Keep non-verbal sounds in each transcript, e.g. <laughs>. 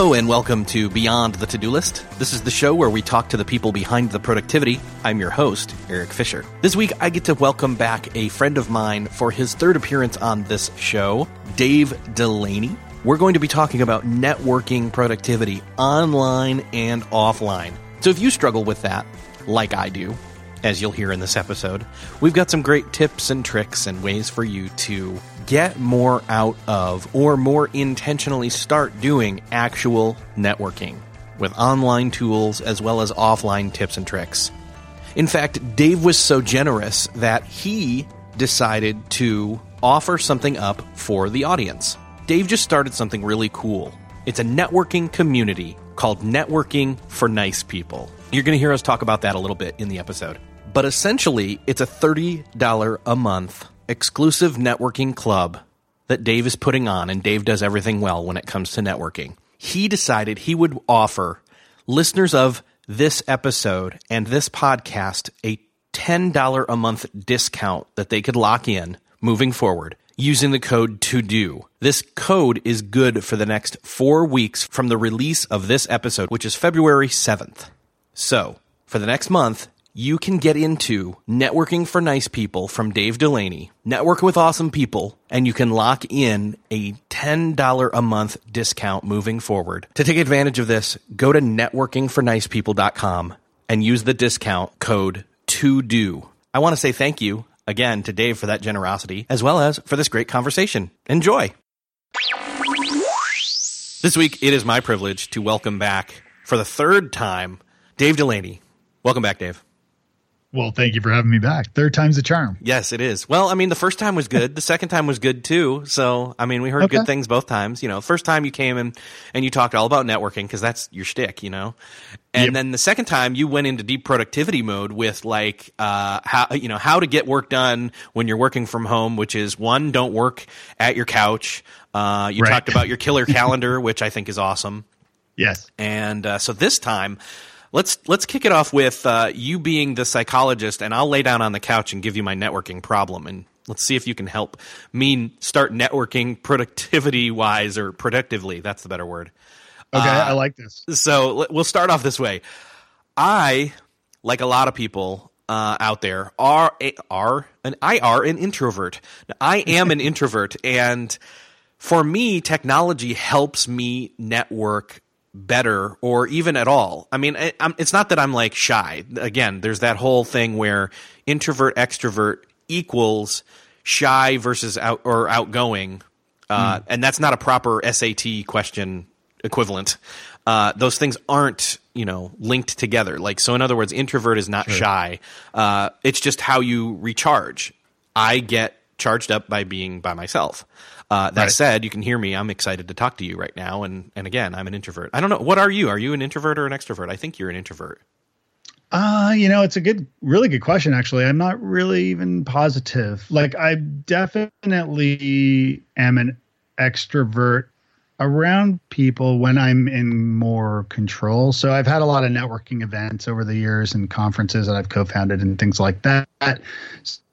Hello and welcome to Beyond the To-Do List. This is the show where we talk to the people behind the productivity. I'm your host, Eric Fisher. This week I get to welcome back a friend of mine for his third appearance on this show, Dave Delaney. We're going to be talking about networking productivity online and offline. So if you struggle with that, like I do, as you'll hear in this episode, we've got some great tips and tricks and ways for you to get more out of or more intentionally start doing actual networking with online tools as well as offline tips and tricks. In fact, Dave was so generous that he decided to offer something up for the audience. Dave just started something really cool. It's a networking community called Networking for Nice People. You're going to hear us talk about that a little bit in the episode. But essentially, it's a $30 a month exclusive networking club that Dave is putting on, and Dave does everything well when it comes to networking. He decided he would offer listeners of this episode and this podcast a $10 a month discount that they could lock in moving forward using the code to do. This code is good for the next four weeks from the release of this episode, which is February 7th. So for the next month, you can get into networking for nice people from Dave Delaney, network with awesome people, and you can lock in a $10 a month discount moving forward. To take advantage of this, go to networkingfornicepeople.com and use the discount code to do. I want to say thank you again to Dave for that generosity, as well as for this great conversation. Enjoy. This week, it is my privilege to welcome back for the third time Dave Delaney. Welcome back, Dave. Well, thank you for having me back. Third time's a charm. Yes, it is. Well, I mean, the first time was good. The second time was good too. So, I mean, we heard okay. good things both times. You know, first time you came and and you talked all about networking because that's your shtick, you know. And yep. then the second time you went into deep productivity mode with like uh, how you know how to get work done when you're working from home, which is one, don't work at your couch. Uh, you right. talked about your killer <laughs> calendar, which I think is awesome. Yes. And uh, so this time Let's let's kick it off with uh, you being the psychologist, and I'll lay down on the couch and give you my networking problem, and let's see if you can help me start networking productivity wise or productively. That's the better word. Okay, uh, I like this. So we'll start off this way. I, like a lot of people uh, out there, are a, are an I are an introvert. I am an <laughs> introvert, and for me, technology helps me network better or even at all. I mean, I, it's not that I'm like shy. Again, there's that whole thing where introvert extrovert equals shy versus out or outgoing, uh, mm. and that's not a proper SAT question equivalent. Uh, those things aren't you know linked together. Like so, in other words, introvert is not sure. shy. Uh, it's just how you recharge. I get charged up by being by myself. Uh, that right. said, you can hear me. I'm excited to talk to you right now. And and again, I'm an introvert. I don't know. What are you? Are you an introvert or an extrovert? I think you're an introvert. Uh, you know, it's a good, really good question. Actually, I'm not really even positive. Like, I definitely am an extrovert around people when I'm in more control. So I've had a lot of networking events over the years and conferences that I've co-founded and things like that.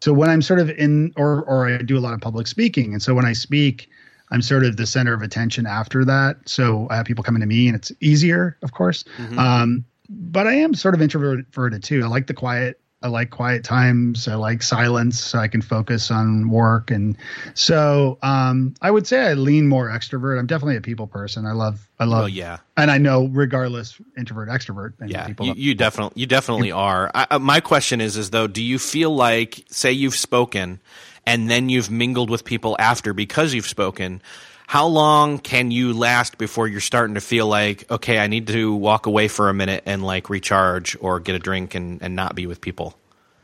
So when I'm sort of in, or or I do a lot of public speaking, and so when I speak, I'm sort of the center of attention after that. So I have people coming to me, and it's easier, of course. Mm-hmm. Um, but I am sort of introverted too. I like the quiet. I like quiet times. I like silence, so I can focus on work. And so um, I would say I lean more extrovert. I'm definitely a people person. I love. I love. Well, yeah. And I know, regardless, introvert, extrovert. yeah. you, you definitely, you definitely are. I, my question is, is though, do you feel like, say, you've spoken, and then you've mingled with people after because you've spoken? How long can you last before you're starting to feel like okay i need to walk away for a minute and like recharge or get a drink and, and not be with people?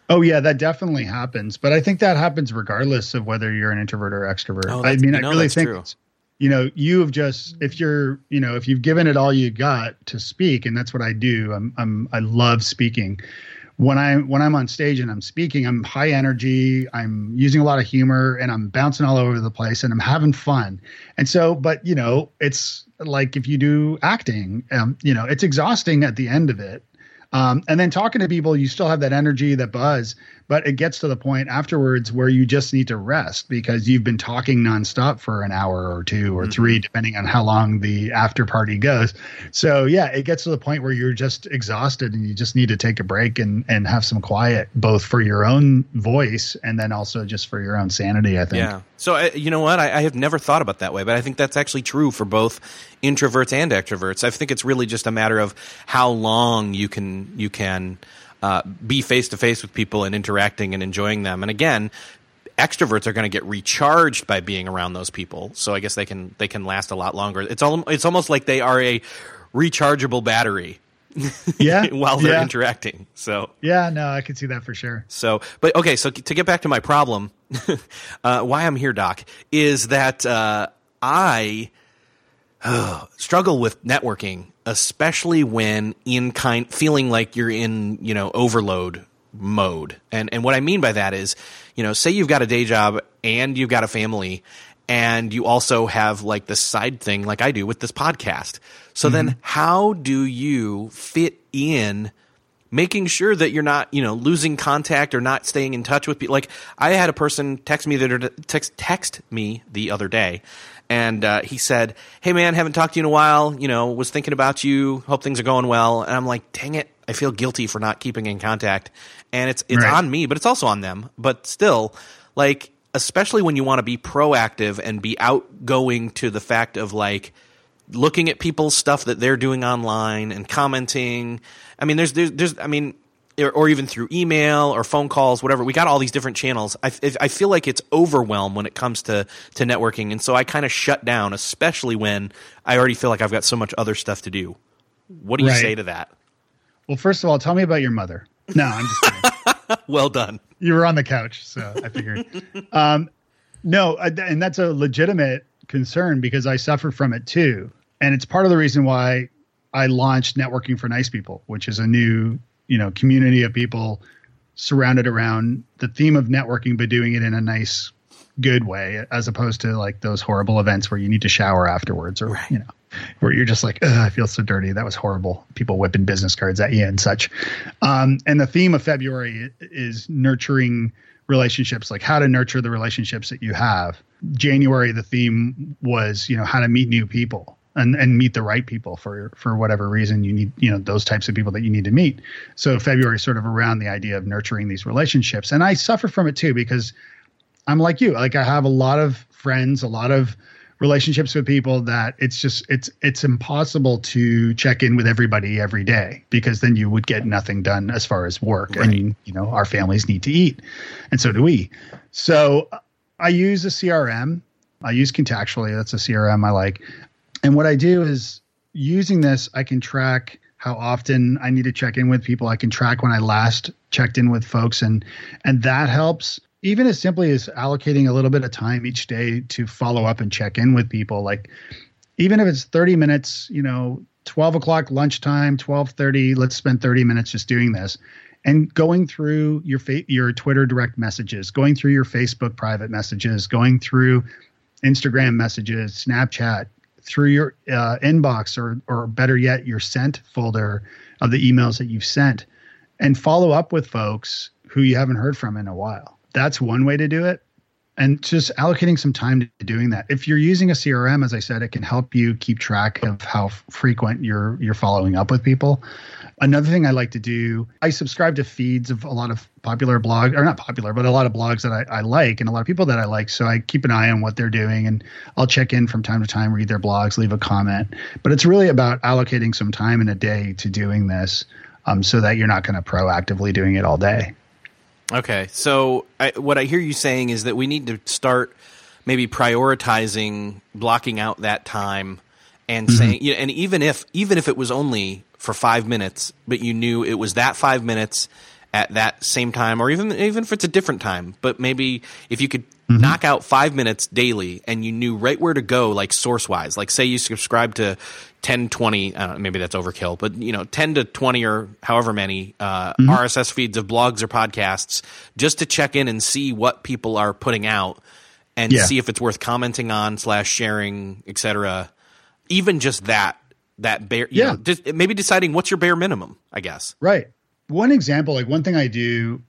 Oh yeah that definitely happens. But i think that happens regardless of whether you're an introvert or extrovert. Oh, i mean i really think true. you know you have just if you're you know if you've given it all you got to speak and that's what i do. I'm, I'm i love speaking when I when I'm on stage and I'm speaking, I'm high energy, I'm using a lot of humor, and I'm bouncing all over the place, and I'm having fun. And so, but you know, it's like if you do acting, um, you know, it's exhausting at the end of it. Um, and then talking to people, you still have that energy, that buzz, but it gets to the point afterwards where you just need to rest because you've been talking nonstop for an hour or two or mm-hmm. three, depending on how long the after party goes. So yeah, it gets to the point where you're just exhausted and you just need to take a break and and have some quiet, both for your own voice and then also just for your own sanity. I think. Yeah. So uh, you know what? I, I have never thought about that way, but I think that's actually true for both introverts and extroverts. I think it's really just a matter of how long you can you can uh, be face to face with people and interacting and enjoying them. And again, extroverts are going to get recharged by being around those people. So I guess they can they can last a lot longer. It's all it's almost like they are a rechargeable battery. Yeah, <laughs> while they're yeah. interacting. So yeah, no, I can see that for sure. So, but okay, so to get back to my problem, <laughs> uh, why I'm here, Doc, is that uh, I <sighs> struggle with networking, especially when in kind feeling like you're in, you know, overload mode. And and what I mean by that is, you know, say you've got a day job and you've got a family and you also have like this side thing like I do with this podcast. So mm-hmm. then how do you fit in making sure that you're not, you know, losing contact or not staying in touch with people. Like I had a person text me that text text me the other day and uh, he said, "Hey man, haven't talked to you in a while. You know, was thinking about you. Hope things are going well." And I'm like, "Dang it, I feel guilty for not keeping in contact." And it's it's right. on me, but it's also on them. But still, like, especially when you want to be proactive and be outgoing to the fact of like looking at people's stuff that they're doing online and commenting. I mean, there's there's, there's I mean, or, or, even through email or phone calls, whatever. We got all these different channels. I, I feel like it's overwhelmed when it comes to, to networking. And so I kind of shut down, especially when I already feel like I've got so much other stuff to do. What do you right. say to that? Well, first of all, tell me about your mother. No, I'm just kidding. <laughs> well done. You were on the couch, so I figured. um, no, and that's a legitimate concern because I suffer from it too. And it's part of the reason why I launched Networking for Nice People, which is a new you know community of people surrounded around the theme of networking, but doing it in a nice, good way, as opposed to like those horrible events where you need to shower afterwards, or you know, where you're just like, I feel so dirty. That was horrible. People whipping business cards at you and such. Um, and the theme of February is nurturing relationships, like how to nurture the relationships that you have. January, the theme was, you know, how to meet new people and and meet the right people for for whatever reason you need you know those types of people that you need to meet so february is sort of around the idea of nurturing these relationships and i suffer from it too because i'm like you like i have a lot of friends a lot of relationships with people that it's just it's it's impossible to check in with everybody every day because then you would get nothing done as far as work right. and you know our families need to eat and so do we so i use a crm I use Contactually. That's a CRM I like. And what I do is using this, I can track how often I need to check in with people. I can track when I last checked in with folks, and and that helps. Even as simply as allocating a little bit of time each day to follow up and check in with people, like even if it's 30 minutes, you know, 12 o'clock lunchtime, 12:30, let's spend 30 minutes just doing this and going through your fa- your Twitter direct messages, going through your Facebook private messages, going through Instagram messages, Snapchat, through your uh, inbox or or better yet your sent folder of the emails that you've sent and follow up with folks who you haven't heard from in a while. That's one way to do it and just allocating some time to doing that if you're using a crm as i said it can help you keep track of how frequent you're you're following up with people Another thing I like to do, I subscribe to feeds of a lot of popular blogs, or not popular, but a lot of blogs that I, I, like and a lot of people that I like. So I keep an eye on what they're doing and I'll check in from time to time, read their blogs, leave a comment. But it's really about allocating some time in a day to doing this um, so that you're not going to proactively doing it all day. Okay. So I, what I hear you saying is that we need to start maybe prioritizing blocking out that time and mm-hmm. saying, you know, and even if even if it was only for five minutes, but you knew it was that five minutes at that same time, or even even if it's a different time. But maybe if you could mm-hmm. knock out five minutes daily, and you knew right where to go, like source wise. Like say you subscribe to 10, 20, know, maybe that's overkill, but you know, ten to twenty or however many uh, mm-hmm. RSS feeds of blogs or podcasts, just to check in and see what people are putting out, and yeah. see if it's worth commenting on slash sharing, etc. Even just that that bare yeah know, just maybe deciding what's your bare minimum i guess right one example like one thing i do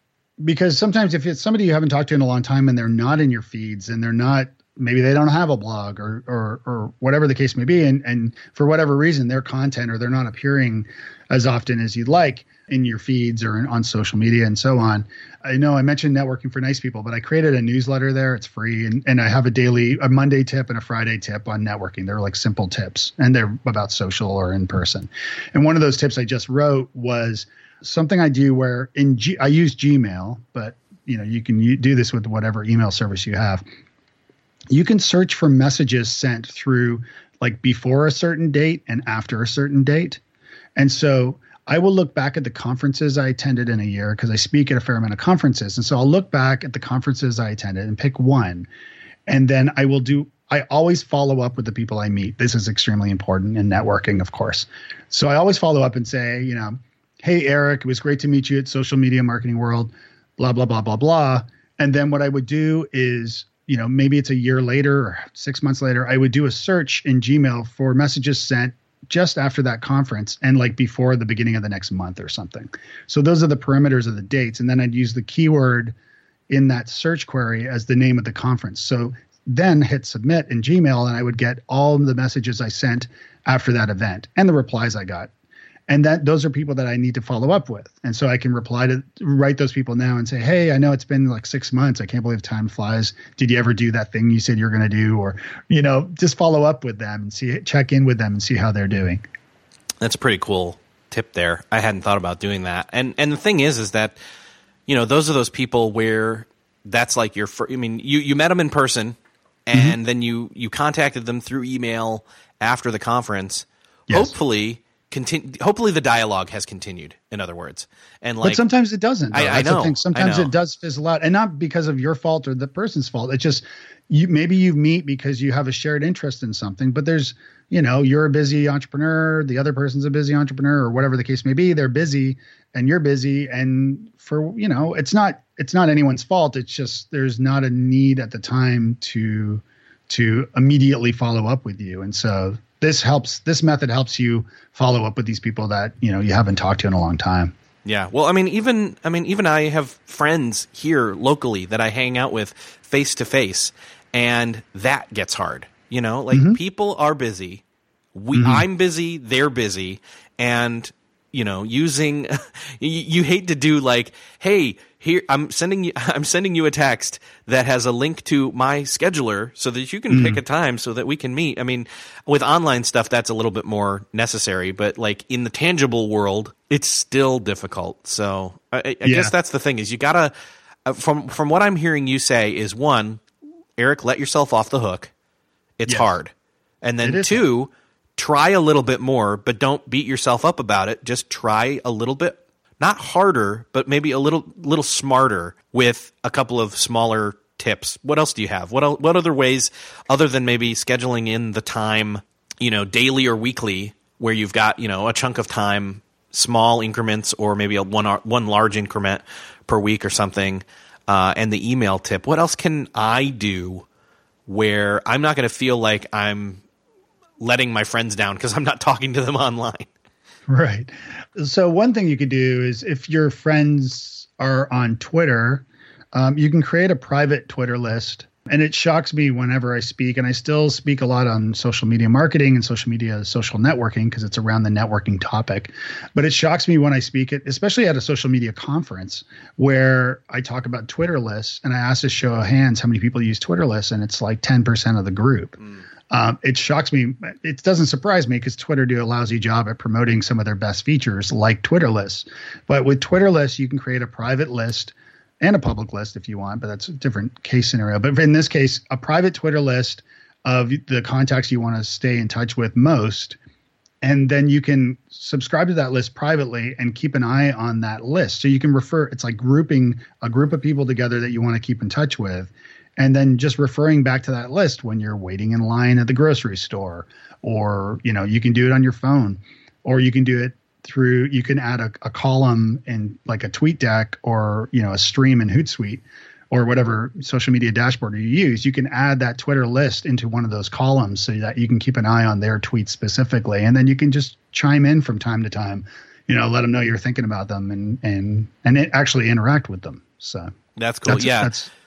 because sometimes if it's somebody you haven't talked to in a long time and they're not in your feeds and they're not maybe they don't have a blog or or or whatever the case may be and and for whatever reason their content or they're not appearing as often as you'd like in your feeds or on social media and so on. I know I mentioned networking for nice people, but I created a newsletter there. It's free. And, and I have a daily, a Monday tip and a Friday tip on networking. They're like simple tips and they're about social or in person. And one of those tips I just wrote was something I do where in G, I use Gmail, but you know, you can do this with whatever email service you have. You can search for messages sent through like before a certain date and after a certain date. And so I will look back at the conferences I attended in a year because I speak at a fair amount of conferences. And so I'll look back at the conferences I attended and pick one. And then I will do, I always follow up with the people I meet. This is extremely important in networking, of course. So I always follow up and say, you know, hey, Eric, it was great to meet you at Social Media Marketing World, blah, blah, blah, blah, blah. And then what I would do is, you know, maybe it's a year later or six months later, I would do a search in Gmail for messages sent just after that conference and like before the beginning of the next month or something. So those are the perimeters of the dates. And then I'd use the keyword in that search query as the name of the conference. So then hit submit in Gmail and I would get all the messages I sent after that event and the replies I got and that those are people that I need to follow up with. And so I can reply to write those people now and say, "Hey, I know it's been like 6 months. I can't believe time flies. Did you ever do that thing you said you're going to do?" or you know, just follow up with them and see check in with them and see how they're doing. That's a pretty cool tip there. I hadn't thought about doing that. And and the thing is is that you know, those are those people where that's like your first, I mean, you you met them in person and mm-hmm. then you you contacted them through email after the conference. Yes. Hopefully continue. Hopefully, the dialogue has continued. In other words, and like, but sometimes it doesn't. I, I, know. Sometimes I know. it does fizzle out, and not because of your fault or the person's fault. It's just you. Maybe you meet because you have a shared interest in something, but there's, you know, you're a busy entrepreneur. The other person's a busy entrepreneur, or whatever the case may be. They're busy, and you're busy, and for you know, it's not it's not anyone's fault. It's just there's not a need at the time to to immediately follow up with you, and so this helps this method helps you follow up with these people that you know you haven't talked to in a long time yeah well i mean even i mean even i have friends here locally that i hang out with face to face and that gets hard you know like mm-hmm. people are busy we mm-hmm. i'm busy they're busy and you know using <laughs> you, you hate to do like hey here I'm sending you <laughs> I'm sending you a text that has a link to my scheduler so that you can mm. pick a time so that we can meet. I mean, with online stuff that's a little bit more necessary, but like in the tangible world, it's still difficult. So I, I yeah. guess that's the thing is you gotta uh, from from what I'm hearing you say is one, Eric, let yourself off the hook. It's yes. hard, and then two. Hard. Try a little bit more, but don't beat yourself up about it. Just try a little bit not harder, but maybe a little little smarter with a couple of smaller tips. What else do you have? What what other ways other than maybe scheduling in the time, you know, daily or weekly where you've got, you know, a chunk of time, small increments or maybe a one one large increment per week or something. Uh, and the email tip. What else can I do where I'm not going to feel like I'm letting my friends down because I'm not talking to them <laughs> online. <laughs> Right. So one thing you could do is if your friends are on Twitter, um, you can create a private Twitter list. And it shocks me whenever I speak, and I still speak a lot on social media marketing and social media social networking because it's around the networking topic. But it shocks me when I speak it, especially at a social media conference where I talk about Twitter lists and I ask a show of hands how many people use Twitter lists, and it's like 10% of the group. Mm. Um, it shocks me. It doesn't surprise me because Twitter do a lousy job at promoting some of their best features, like Twitter lists. But with Twitter lists, you can create a private list and a public list if you want, but that's a different case scenario. But in this case, a private Twitter list of the contacts you want to stay in touch with most. And then you can subscribe to that list privately and keep an eye on that list. So you can refer, it's like grouping a group of people together that you want to keep in touch with and then just referring back to that list when you're waiting in line at the grocery store or you know you can do it on your phone or you can do it through you can add a, a column in like a tweet deck or you know a stream in hootsuite or whatever social media dashboard you use you can add that twitter list into one of those columns so that you can keep an eye on their tweets specifically. And then you can just chime in from time to time you know let them know you're thinking about them and and and actually interact with them. So that's cool. that's, yeah. that's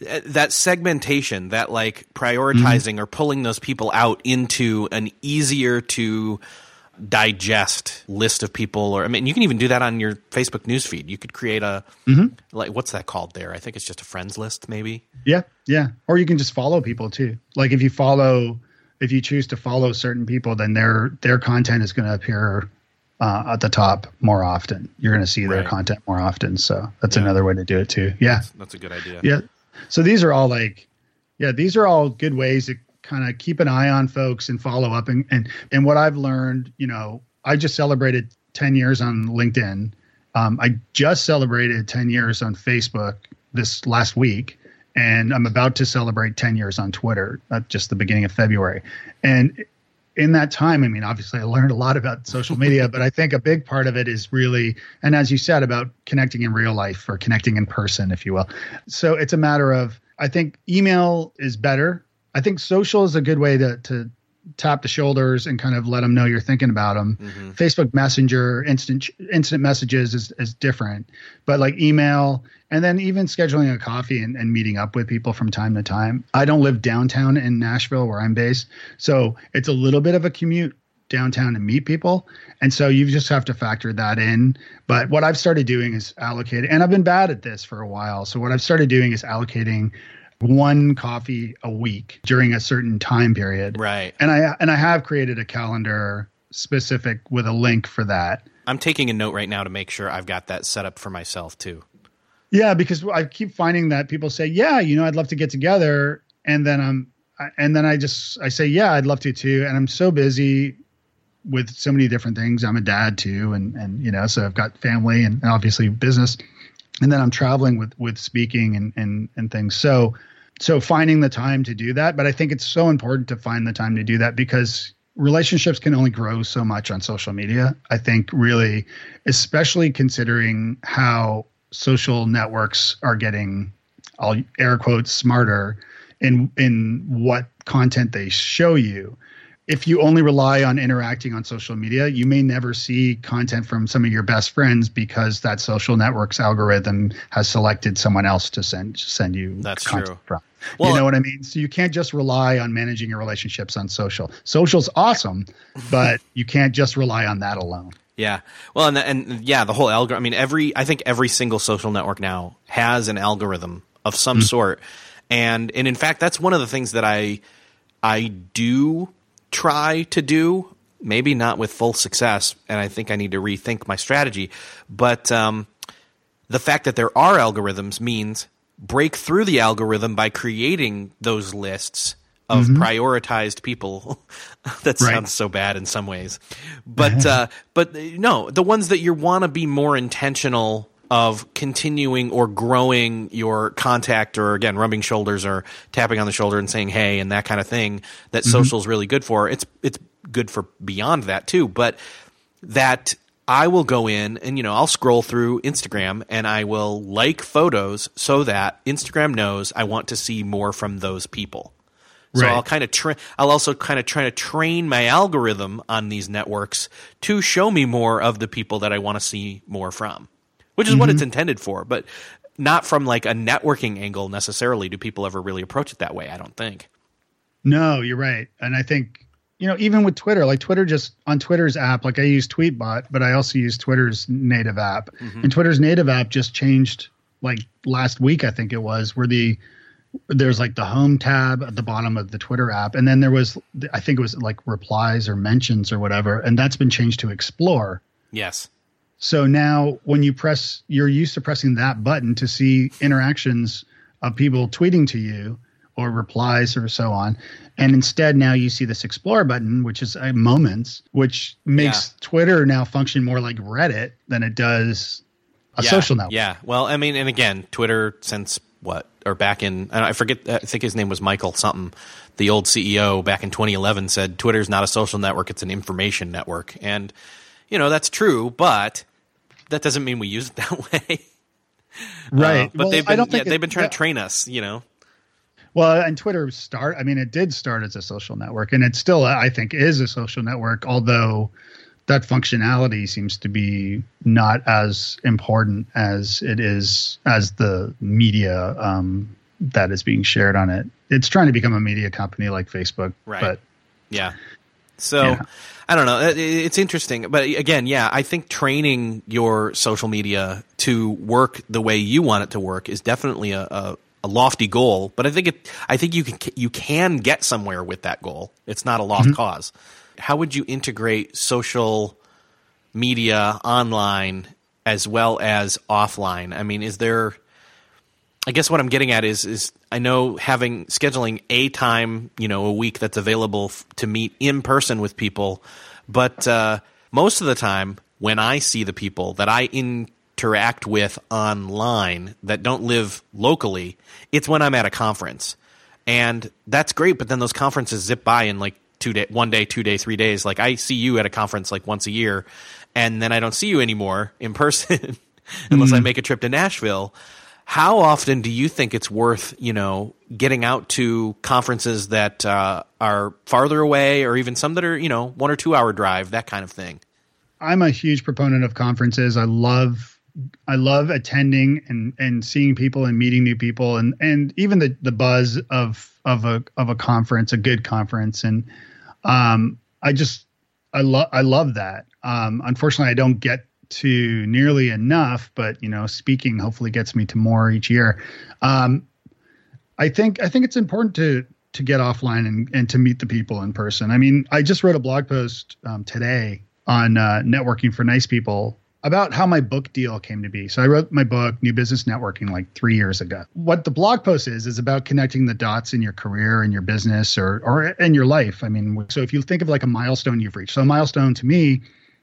that segmentation, that like prioritizing mm-hmm. or pulling those people out into an easier to digest list of people or I mean you can even do that on your Facebook newsfeed. You could create a mm-hmm. like what's that called there? I think it's just a friends list maybe. Yeah, yeah. Or you can just follow people too. Like if you follow if you choose to follow certain people then their their content is going to appear uh, at the top more often. You're going to see their right. content more often. So that's yeah. another way to do it too. Yeah. That's, that's a good idea. Yeah. So these are all like, yeah, these are all good ways to kind of keep an eye on folks and follow up. And, and, and what I've learned, you know, I just celebrated 10 years on LinkedIn. Um, I just celebrated 10 years on Facebook this last week, and I'm about to celebrate 10 years on Twitter at just the beginning of February. And in that time, I mean, obviously, I learned a lot about social media, but I think a big part of it is really, and as you said, about connecting in real life or connecting in person, if you will. So it's a matter of, I think email is better. I think social is a good way to to tap the shoulders and kind of let them know you're thinking about them. Mm-hmm. Facebook Messenger, instant instant messages is is different, but like email and then even scheduling a coffee and, and meeting up with people from time to time. I don't live downtown in Nashville where I'm based, so it's a little bit of a commute downtown to meet people. And so you just have to factor that in. But what I've started doing is allocate, and I've been bad at this for a while. So what I've started doing is allocating one coffee a week during a certain time period. Right. And I and I have created a calendar specific with a link for that. I'm taking a note right now to make sure I've got that set up for myself too. Yeah, because I keep finding that people say, "Yeah, you know, I'd love to get together," and then I'm, and then I just I say, "Yeah, I'd love to too," and I'm so busy with so many different things. I'm a dad too, and and you know, so I've got family and, and obviously business, and then I'm traveling with with speaking and and and things. So so finding the time to do that, but I think it's so important to find the time to do that because relationships can only grow so much on social media. I think really, especially considering how social networks are getting, I'll air quotes, smarter in in what content they show you if you only rely on interacting on social media, you may never see content from some of your best friends because that social network's algorithm has selected someone else to send send you That's content true. from. Well- you know what I mean? So you can't just rely on managing your relationships on social. Social's awesome, but you can't just rely on that alone. Yeah. Well, and and yeah, the whole algorithm. I mean, every I think every single social network now has an algorithm of some sort, and and in fact, that's one of the things that I I do try to do. Maybe not with full success, and I think I need to rethink my strategy. But um, the fact that there are algorithms means break through the algorithm by creating those lists of prioritized people. <laughs> that Right. sounds so bad in some ways, but <laughs> uh, but uh, no, the ones that you want to be more intentional of continuing or growing your contact or again rubbing shoulders or tapping on the shoulder and saying hey and that kind of thing that social is really good for it's it's good for beyond that too but that I will go in and you know I'll scroll through Instagram and I will like photos so that Instagram knows I want to see more from those people. So Right. I'll kind of tra- I'll also kind of try to train my algorithm on these networks to show me more of the people that I want to see more from, which is what it's mm-hmm. intended for, but not from like a networking angle necessarily. Do people ever really approach it that way? I don't think. No, you're right. And I think, you know, even with Twitter, like Twitter just on Twitter's app, like I use Tweetbot, but I also use Twitter's native app. Mm-hmm. And Twitter's native app just changed like last week, I think it was, where the there's like the home tab at the bottom of the Twitter app. And then there was I think it was like replies or mentions or whatever. And that's been changed to explore. Yes. So now when you press, you're used to pressing that button to see interactions of people tweeting to you or replies or so on. And instead, now you see this explore button, which is uh, moments, which makes Yeah. Twitter now function more like Reddit than it does a yeah, social network. Yeah. Well, I mean, and again, Twitter since what or back in I forget I think his name was Michael something. The old CEO back in 2011 said Twitter's not a social network; it's an information network, and you know that's true, but that doesn't mean we use it <laughs> that way. Right. Uh, but Well, they've been yeah, think they've been trying yeah. to train us. You know. Well, and Twitter start. I mean, it did start as a social network, and it still, I think, is a social network. Although that functionality seems to be not as important as it is as the media um, that is being shared on it. It's trying to become a media company like Facebook, Right. but Yeah. So Yeah. I don't know. It's interesting, but again, yeah, I think training your social media to work the way you want it to work is definitely a, a, a lofty goal. But I think it. I think you can you can get somewhere with that goal. It's not a lost cause. How would you integrate social media online as well as offline? I mean, is there? I guess what I'm getting at is is I know having scheduling a time, you know, a week that's available f- to meet in person with people, but uh, most of the time when I see the people that I interact with online that don't live locally, it's when I'm at a conference, and that's great. But then those conferences zip by in like two day, one day, two day, three days. Like I see you at a conference like once a year, and then I don't see you anymore in person <laughs> unless I make a trip to Nashville. How often do you think it's worth, you know, getting out to conferences that uh, are farther away, or even some that are, you know, one or two hour drive, that kind of thing? I'm a huge proponent of conferences. I love I love attending and and seeing people and meeting new people and and even the the buzz of of a of a conference, a good conference and um I just I love I love that. Um, unfortunately, I don't get to nearly enough, but you know, speaking hopefully gets me to more each year. Um, I think I think it's important to to get offline and, and to meet the people in person. I mean, I just wrote a blog post um, today on uh, networking for nice people about how my book deal came to be. So I wrote my book, New Business Networking, like three years ago. What the blog post is is about connecting the dots in your career and your business or or in your life. I mean, so if you think of like a milestone you've reached, so a milestone to me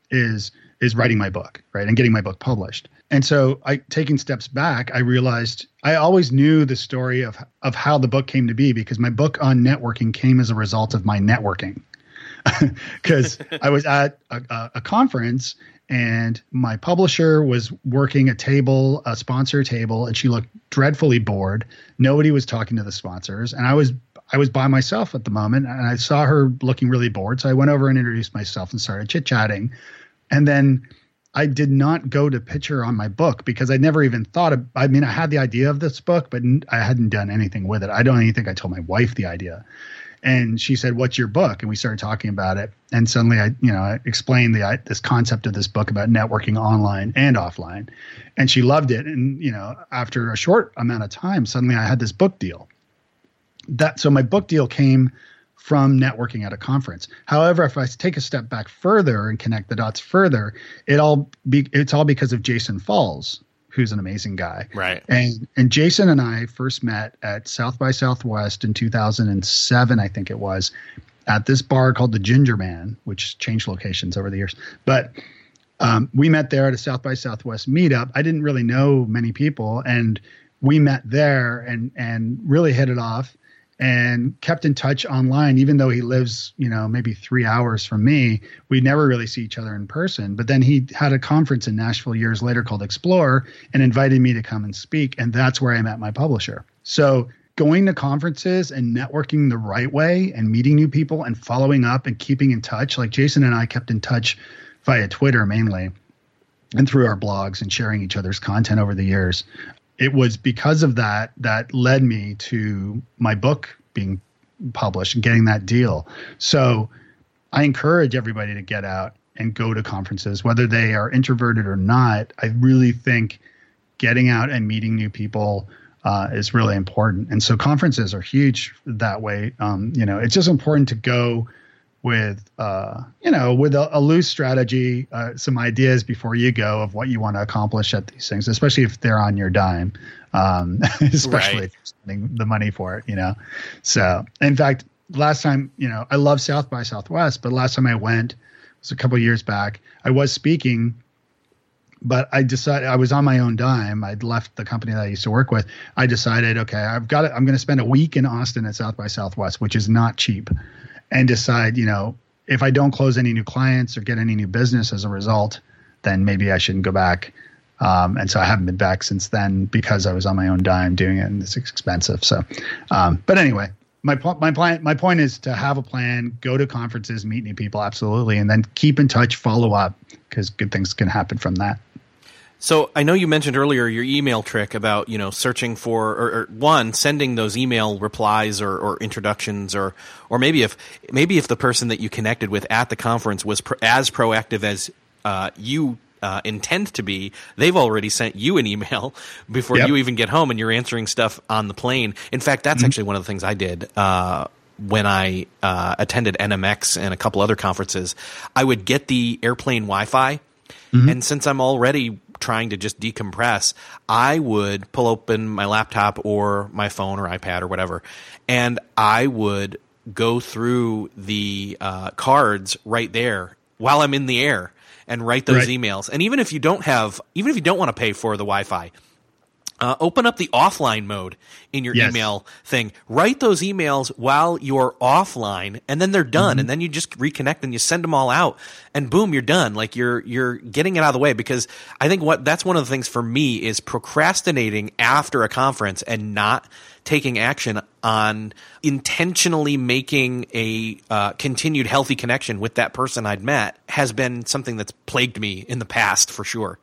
is is writing my book, right, and getting my book published. And so I taking steps back, I realized I always knew the story of of how the book came to be because my book on networking came as a result of my networking. <laughs> Because I was at a, a, conference and my publisher was working a table, a sponsor table, and she looked dreadfully bored. Nobody was talking to the sponsors, and I was I was by myself at the moment, and I saw her looking really bored. So I went over and introduced myself and started chit chatting, and then I did not go to pitch her on my book because I never even thought of. I mean, I had the idea of this book, but I hadn't done anything with it. I don't even think I told my wife the idea and she said, "What's your book?" And we started talking about it. And suddenly, I, you know, I explained the this concept of this book about networking online and offline, and she loved it. And you know, after a short amount of time, suddenly I had this book deal. That so my book deal came from networking at a conference. However, if I take a step back further and connect the dots further, it all be, it's all because of Jason Falls, who's an amazing guy. Right. And and Jason and I first met at South by Southwest in 2007, I think it was, at this bar called the Ginger Man, which changed locations over the years. But um, we met there at a South by Southwest meetup. I didn't really know many people, and we met there and and really hit it off and kept in touch online even though he lives you know maybe three hours from me we never really see each other in person. But then he had a conference in nashville years later called explore and invited me to come and speak and that's where i met my publisher. So going to conferences and networking the right way and meeting new people and following up and keeping in touch like jason and i kept in touch via twitter mainly and through our blogs and sharing each other's content over the years it was because of that that led me to my book being published and getting that deal. So I encourage everybody to get out and go to conferences, whether they are introverted or not. I really think getting out and meeting new people uh, is really important. And so conferences are huge that way. Um, you know, it's just important to go with uh, you know with a, a loose strategy, uh, some ideas before you go of what you want to accomplish at these things, especially if they're on your dime, um, <laughs> especially right. if you're spending the money for it. You know, so in fact, last time you know I love South by Southwest, but last time I went it was a couple years back. I was speaking. But I decided I was on my own dime. I'd left the company that I used to work with. I decided, okay, I've got it. I'm going to spend a week in Austin at South by Southwest, which is not cheap and decide, you know, if I don't close any new clients or get any new business as a result, then maybe I shouldn't go back. Um, and so I haven't been back since then because I was on my own dime doing it, and it's expensive. So, um, but anyway, my my plan my point is to have a plan, go to conferences, meet new people, absolutely, and then keep in touch, follow up because good things can happen from that. So I know you mentioned earlier your email trick about you know searching for or, or one sending those email replies or, or, introductions or or maybe if maybe if the person that you connected with at the conference was pro- as proactive as uh, you uh, intend to be, they've already sent you an email <laughs> before yep. you even get home, and you're answering stuff on the plane. In fact, that's mm-hmm. actually one of the things I did. Uh, when I uh, attended NMX and a couple other conferences, I would get the airplane Wi-Fi, mm-hmm. and since I'm already trying to just decompress, I would pull open my laptop or my phone or iPad or whatever, and I would go through the uh, cards right there while I'm in the air and write those right. emails. And even if you don't have, even if you don't want to pay for the Wi-Fi, uh, open up the offline mode in your yes. email thing. Write those emails while you're offline, and then they're done. Mm-hmm. And then you just reconnect and you send them all out, and boom, you're done. Like you're you're getting it out of the way. Because I think what that's one of the things for me is procrastinating after a conference and not taking action on intentionally making a uh, continued healthy connection with that person I'd met has been something that's plagued me in the past for sure.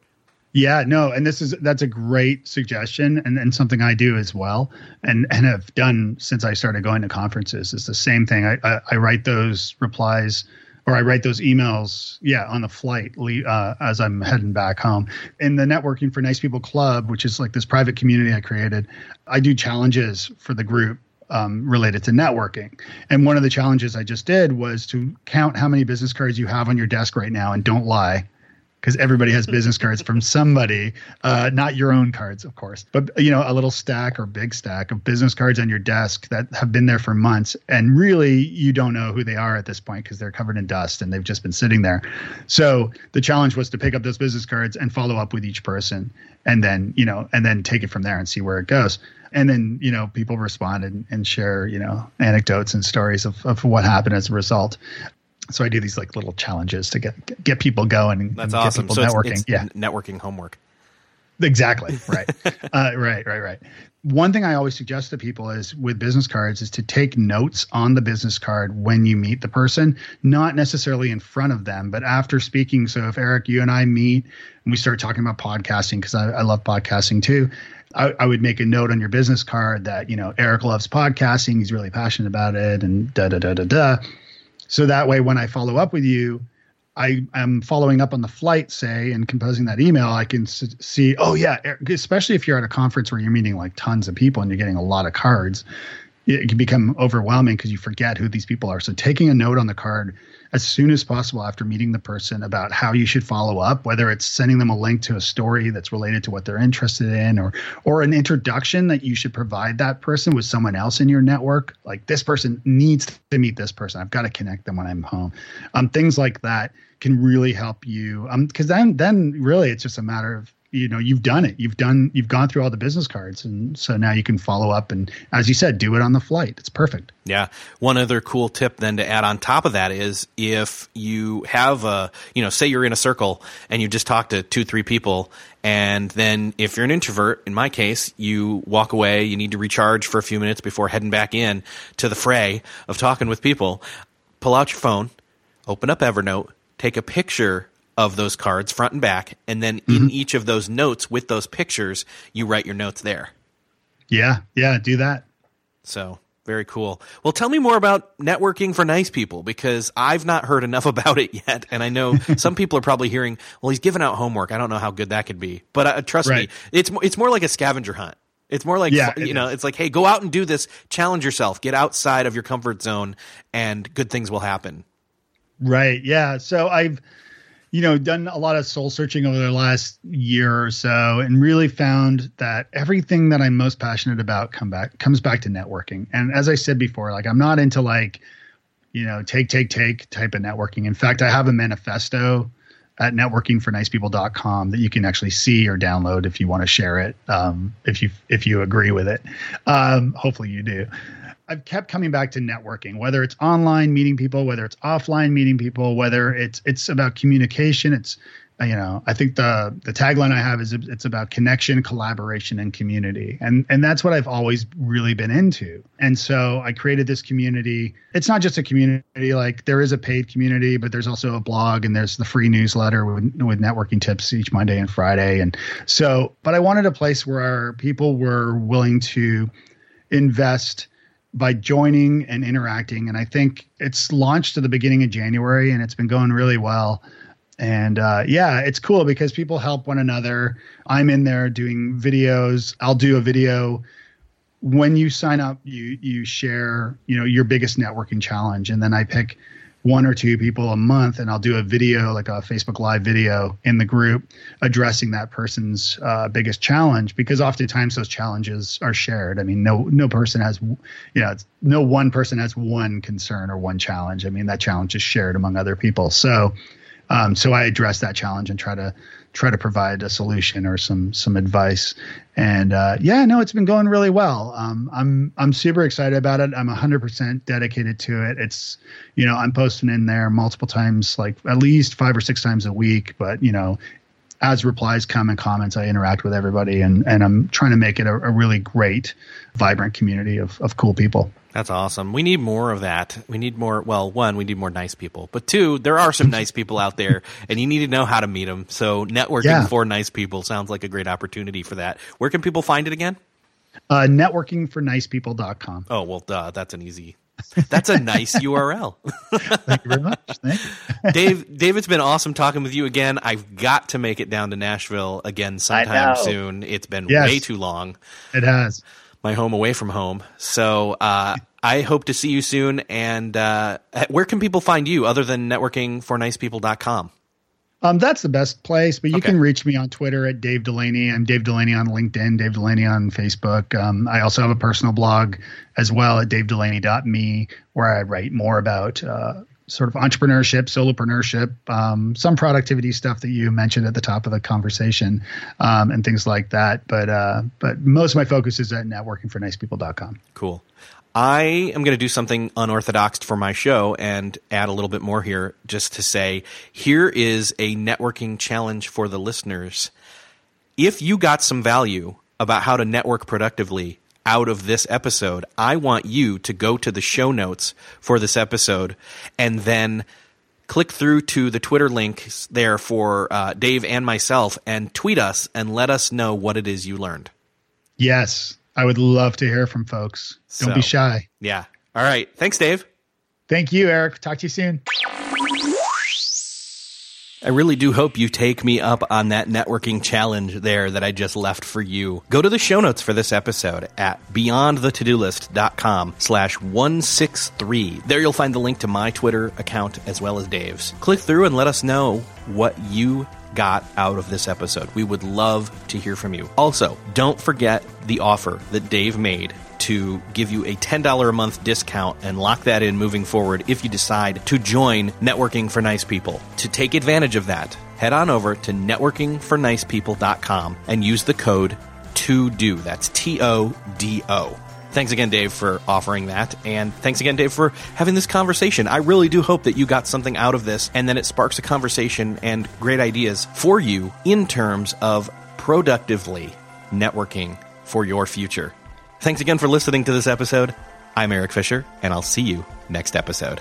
Yeah, no, and this is that's a great suggestion and, and something I do as well and and have done since I started going to conferences. It's the same thing. I, I, I write those replies or I write those emails, yeah, on the flight uh, as I'm heading back home. In the Networking for Nice People Club, which is like this private community I created, I do challenges for the group um, related to networking. And one of the challenges I just did was to count how many business cards you have on your desk right now and don't lie because everybody has <laughs> business cards from somebody, uh, not your own cards, of course, but you know, a little stack or big stack of business cards on your desk that have been there for months, and really you don't know who they are at this point because they're covered in dust and they've just been sitting there. So the challenge was to pick up those business cards and follow up with each person, and then you know, and then take it from there and see where it goes and then you know people respond and, and share you know anecdotes and stories of, of what happened as a result so I do these like little challenges to get get people going and, That's and awesome. get people so networking. It's, it's yeah, networking homework. Exactly. Right. <laughs> uh, right. Right. Right. One thing I always suggest to people is with business cards is to take notes on the business card when you meet the person, not necessarily in front of them, but after speaking. So if Eric, you and I meet and we start talking about podcasting, because I, I, love podcasting too, I, I, would make a note on your business card that, you know, Eric loves podcasting. He's really passionate about it and da da da da da. So that way, when I follow up with you, I am following up on the flight, say, and composing that email, I can see, oh, yeah, especially if you're at a conference where you're meeting like tons of people and you're getting a lot of cards, it can become overwhelming because you forget who these people are. So taking a note on the card as soon as possible after meeting the person about how you should follow up, whether it's sending them a link to a story that's related to what they're interested in or or an introduction that you should provide that person with someone else in your network. Like this person needs to meet this person. I've got to connect them when I'm home. Um, things like that can really help you. Um, because then then really it's just a matter of you know you've done it. You've done you've gone through all the business cards. And so now you can follow up and as you said do it on the flight. It's perfect. Yeah. One other cool tip then to add on top of that is if you have a you know say you're in a circle and you just talk to two three people and then if you're an introvert in my case you walk away you need to recharge for a few minutes before heading back in to the fray of talking with people pull out your phone open up evernote take a picture of those cards front and back and then mm-hmm. in each of those notes with those pictures you write your notes there yeah yeah do that so very cool well tell me more about networking for nice people because i've not heard enough <laughs> about it yet and i know <laughs> some people are probably hearing well he's giving out homework i don't know how good that could be but uh, trust right. me it's it's more like a scavenger hunt it's more like yeah, you know, it's like, hey, go out and do this, challenge yourself, get outside of your comfort zone, and good things will happen. Right. Yeah. So I've you know, done a lot of soul searching over the last year or so and really found that everything that I'm most passionate about come back comes back to networking. And as I said before, like I'm not into like, you know, take, take, take type of networking. In fact, I have a manifesto at networkingfornicepeople.com that you can actually see or download if you want to share it. Um, if you, if you agree with it. Um, hopefully you do. I've kept coming back to networking, whether it's online meeting people, whether it's offline meeting people, whether it's it's about communication. It's you know, I think the the tagline I have is it's about connection, collaboration, and community, and and that's what I've always really been into. And so I created this community. It's not just a community; like there is a paid community, but there's also a blog and there's the free newsletter with with networking tips each Monday and Friday. And so, but I wanted a place where people were willing to invest by joining and interacting. And I think it's launched at the beginning of January and it's been going really well. And uh, yeah, it's cool because people help one another. I'm in there doing videos. I'll do a video when you sign up. You you share you know your biggest networking challenge, and then I pick one or two people a month and I'll do a video, like a Facebook Live video in the group addressing that person's uh, biggest challenge because oftentimes those challenges are shared. I mean, no no person has, you know, no one person has one concern or one challenge. I mean, that challenge is shared among other people. So, um, so I address that challenge and try to try to provide a solution or some some advice. And uh, yeah, no, it's been going really well. Um, I'm I'm super excited about it. I'm 100% dedicated to it. It's you know I'm posting in there multiple times, like at least five or six times a week. But you know, as replies come and comments, I interact with everybody, and and I'm trying to make it a, a really great, vibrant community of of cool people. That's awesome. We need more of that. We need more. Well, one, we need more nice people, but two, there are some nice people out there, and you need to know how to meet them. So, networking yeah. for nice people sounds like a great opportunity for that. Where can people find it again? Uh, networkingfornicepeople.com. Oh well, duh, that's an easy That's a nice <laughs> URL. Thank you very much. Thank you. <laughs> Dave, it's been awesome talking with you again. I've got to make it down to Nashville again sometime soon. It's been Yes. way too long. It has. My home away from home. So uh, I hope to see you soon. And uh, where can people find you other than networkingfornicepeople.com? Um, that's the best place, but you Okay. can reach me on Twitter at Dave Delaney. I'm Dave Delaney on LinkedIn, Dave Delaney on Facebook. Um, I also have a personal blog as well at davedelaney.me where I write more about uh, sort of entrepreneurship, solopreneurship, um, some productivity stuff that you mentioned at the top of the conversation, um, and things like that. But uh, but most of my focus is at networkingfornicepeople.com. Cool. I am going to do something unorthodox for my show and add a little bit more here just to say here is a networking challenge for the listeners. If you got some value about how to network productively out of this episode, I want you to go to the show notes for this episode and then click through to the Twitter links there for uh, Dave and myself and tweet us and let us know what it is you learned. Yes, I would love to hear from folks. Don't be shy. Yeah. All right. Thanks, Dave. Thank you, Eric. Talk to you soon. I really do hope you take me up on that networking challenge there that I just left for you. Go to the show notes for this episode at beyondthetodolist.com slash 163. There you'll find the link to my Twitter account as well as Dave's. Click through and let us know what you got out of this episode. We would love to hear from you. Also, don't forget the offer that Dave made to give you a $10 a month discount and lock that in moving forward if you decide to join Networking for Nice People. To take advantage of that, head on over to networkingfornicepeople.com and use the code TODO. That's T O D O. Thanks again, Dave, for offering that. And thanks again, Dave, for having this conversation. I really do hope that you got something out of this and then it sparks a conversation and great ideas for you in terms of productively networking for your future. Thanks again for listening to this episode. I'm Eric Fisher, and I'll see you next episode.